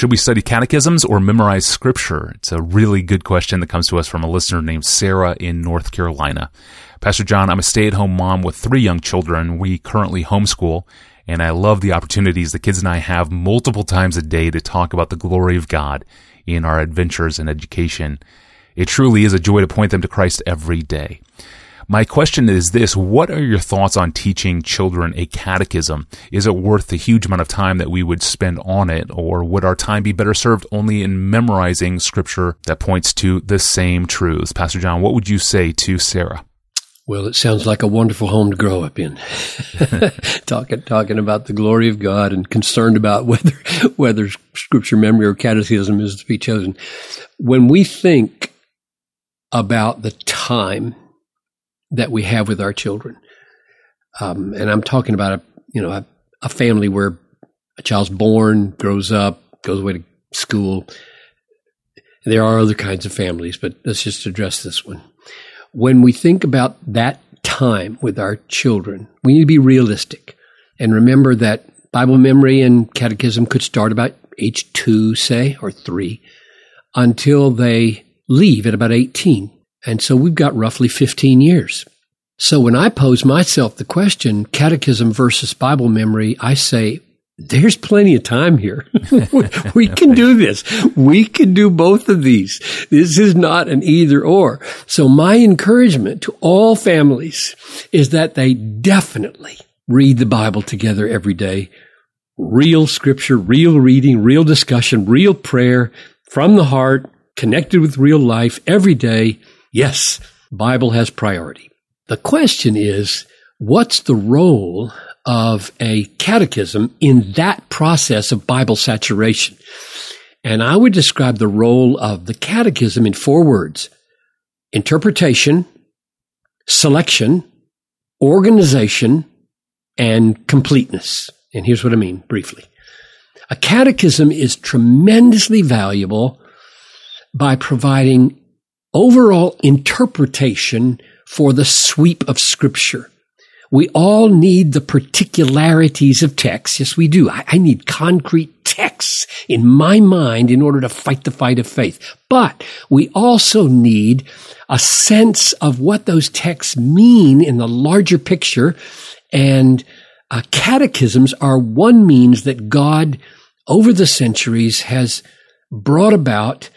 should we study catechisms or memorize scripture? It's a really good question that comes to us from a listener named Sarah in North Carolina. Pastor John, I'm a stay at home mom with three young children. We currently homeschool, and I love the opportunities the kids and I have multiple times a day to talk about the glory of God in our adventures and education. It truly is a joy to point them to Christ every day. My question is this What are your thoughts on teaching children a catechism? Is it worth the huge amount of time that we would spend on it, or would our time be better served only in memorizing scripture that points to the same truths? Pastor John, what would you say to Sarah? Well, it sounds like a wonderful home to grow up in. talking talking about the glory of God and concerned about whether whether scripture memory or catechism is to be chosen. When we think about the time that we have with our children. Um, and I'm talking about a you know a, a, family where a child's born, grows up, goes away to school. There are other kinds of families, but let's just address this one. When we think about that time with our children, we need to be realistic and remember that Bible memory and catechism could start about age two, say, or three, until they leave at about 18. And so we've got roughly 15 years. So when I pose myself the question, catechism versus Bible memory, I say, there's plenty of time here. we can do this. We can do both of these. This is not an either or. So my encouragement to all families is that they definitely read the Bible together every day. Real scripture, real reading, real discussion, real prayer from the heart, connected with real life every day Yes, Bible has priority. The question is, what's the role of a catechism in that process of Bible saturation? And I would describe the role of the catechism in four words. Interpretation, selection, organization, and completeness. And here's what I mean briefly. A catechism is tremendously valuable by providing overall interpretation for the sweep of scripture. We all need the particularities of text. Yes, we do. I, I, need concrete texts in my mind in order to fight the fight of faith. But we also need a sense of what those texts mean in the larger picture. And uh, catechisms are one means that God over the centuries has brought about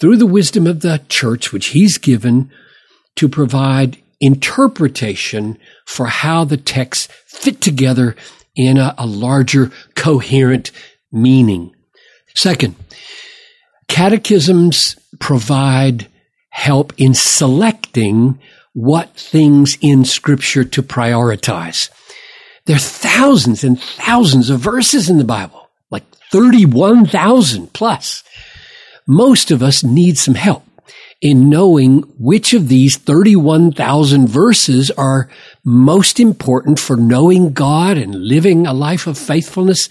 through the wisdom of the church, which he's given to provide interpretation for how the texts fit together in a, a larger, coherent meaning. Second, catechisms provide help in selecting what things in scripture to prioritize. There are thousands and thousands of verses in the Bible, like 31,000 plus most of us need some help in knowing which of these 31,000 verses are most important for knowing God and living a life of faithfulness.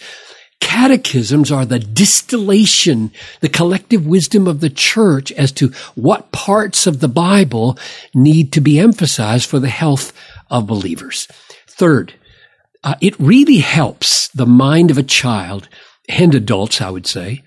Catechisms are the distillation, the collective wisdom of the church as to what parts of the Bible need to be emphasized for the health of believers. Third, uh, it really helps the mind of a child and adults, I would say,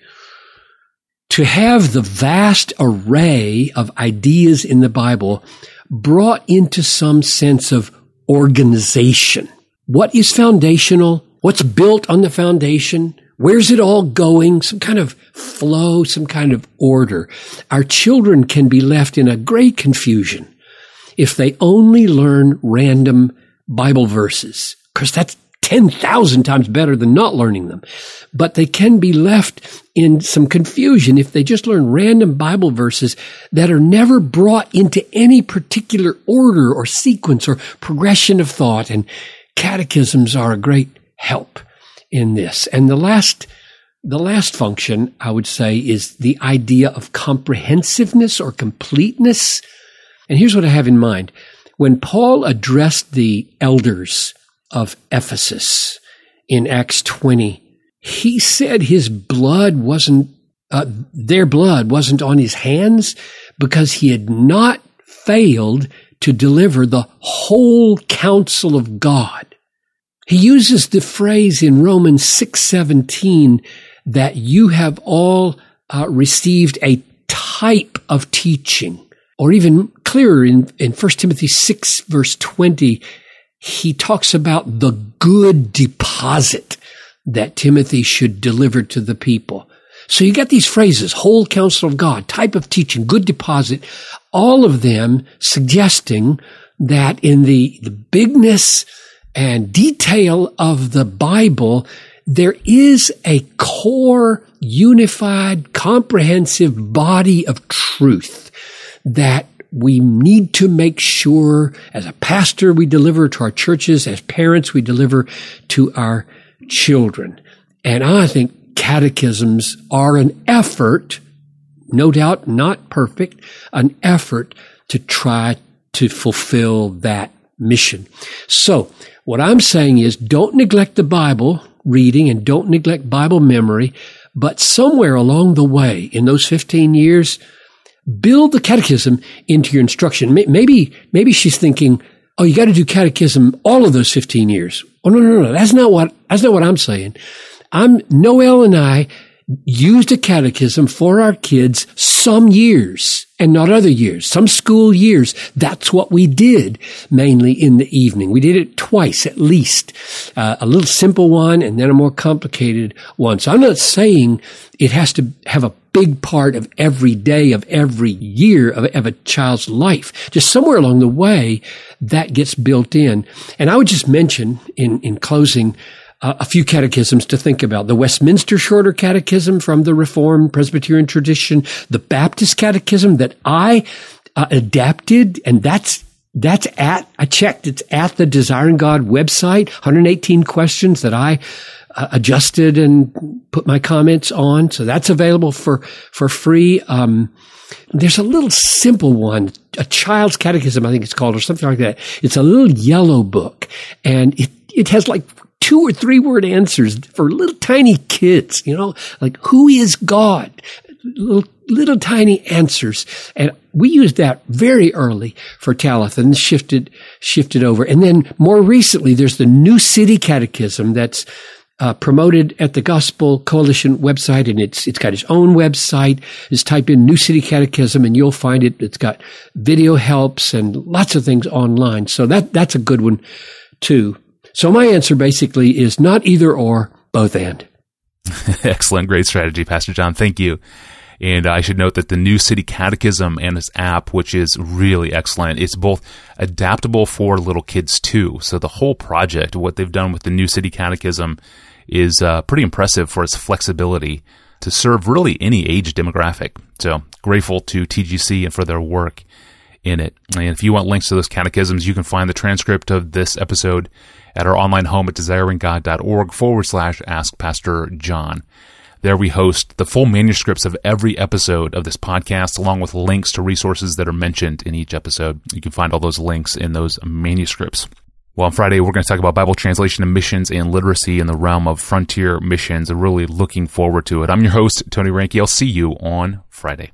to have the vast array of ideas in the Bible brought into some sense of organization. What is foundational? What's built on the foundation? Where's it all going? Some kind of flow, some kind of order. Our children can be left in a great confusion if they only learn random Bible verses, because that's 10,000 times better than not learning them. But they can be left in some confusion if they just learn random Bible verses that are never brought into any particular order or sequence or progression of thought. And catechisms are a great help in this. And the last, the last function I would say is the idea of comprehensiveness or completeness. And here's what I have in mind. When Paul addressed the elders of Ephesus in Acts 20. He said his blood wasn't, uh, their blood wasn't on his hands because he had not failed to deliver the whole counsel of God. He uses the phrase in Romans 6:17 that you have all uh, received a type of teaching, or even clearer in, in 1 Timothy 6 verse 20, he talks about the good deposit that Timothy should deliver to the people. So you got these phrases, whole counsel of God, type of teaching, good deposit, all of them suggesting that in the, the bigness and detail of the Bible, there is a core, unified, comprehensive body of truth that we need to make sure as a pastor we deliver to our churches, as parents we deliver to our children. And I think catechisms are an effort, no doubt not perfect, an effort to try to fulfill that mission. So what I'm saying is don't neglect the Bible reading and don't neglect Bible memory, but somewhere along the way in those 15 years, build the catechism into your instruction. Maybe, maybe she's thinking, oh, you got to do catechism all of those 15 years. Oh, no, no, no. That's not what, that's not what I'm saying. I'm, Noel and I used a catechism for our kids some years and not other years, some school years. That's what we did mainly in the evening. We did it twice at least, uh, a little simple one and then a more complicated one. So I'm not saying it has to have a big part of every day of every year of, of a child's life. Just somewhere along the way that gets built in. And I would just mention in, in closing, uh, a few catechisms to think about. The Westminster Shorter Catechism from the Reformed Presbyterian tradition, the Baptist Catechism that I uh, adapted, and that's that's at I checked. It's at the Desiring God website. 118 questions that I uh, adjusted and put my comments on. So that's available for for free. Um, there's a little simple one, a child's catechism, I think it's called, or something like that. It's a little yellow book, and it it has like two or three word answers for little tiny kids, you know, like who is God? Little, little tiny answers. And we used that very early for Talitha and shifted, shifted over. And then more recently, there's the New City Catechism that's uh, promoted at the Gospel Coalition website, and it's it's got its own website. Just type in New City Catechism, and you'll find it. It's got video helps and lots of things online. So that that's a good one too. So my answer basically is not either or, both and. Excellent. Great strategy, Pastor John. Thank you. And I should note that the New City Catechism and its app, which is really excellent, it's both adaptable for little kids too. So the whole project, what they've done with the New City Catechism is uh, pretty impressive for its flexibility to serve really any age demographic. So grateful to TGC and for their work in it. And if you want links to those catechisms, you can find the transcript of this episode at our online home at desiringgod.org forward slash ask Pastor John. There we host the full manuscripts of every episode of this podcast, along with links to resources that are mentioned in each episode. You can find all those links in those manuscripts. Well, on Friday, we're going to talk about Bible translation and missions and literacy in the realm of frontier missions. I'm really looking forward to it. I'm your host, Tony Reinke. I'll see you on Friday.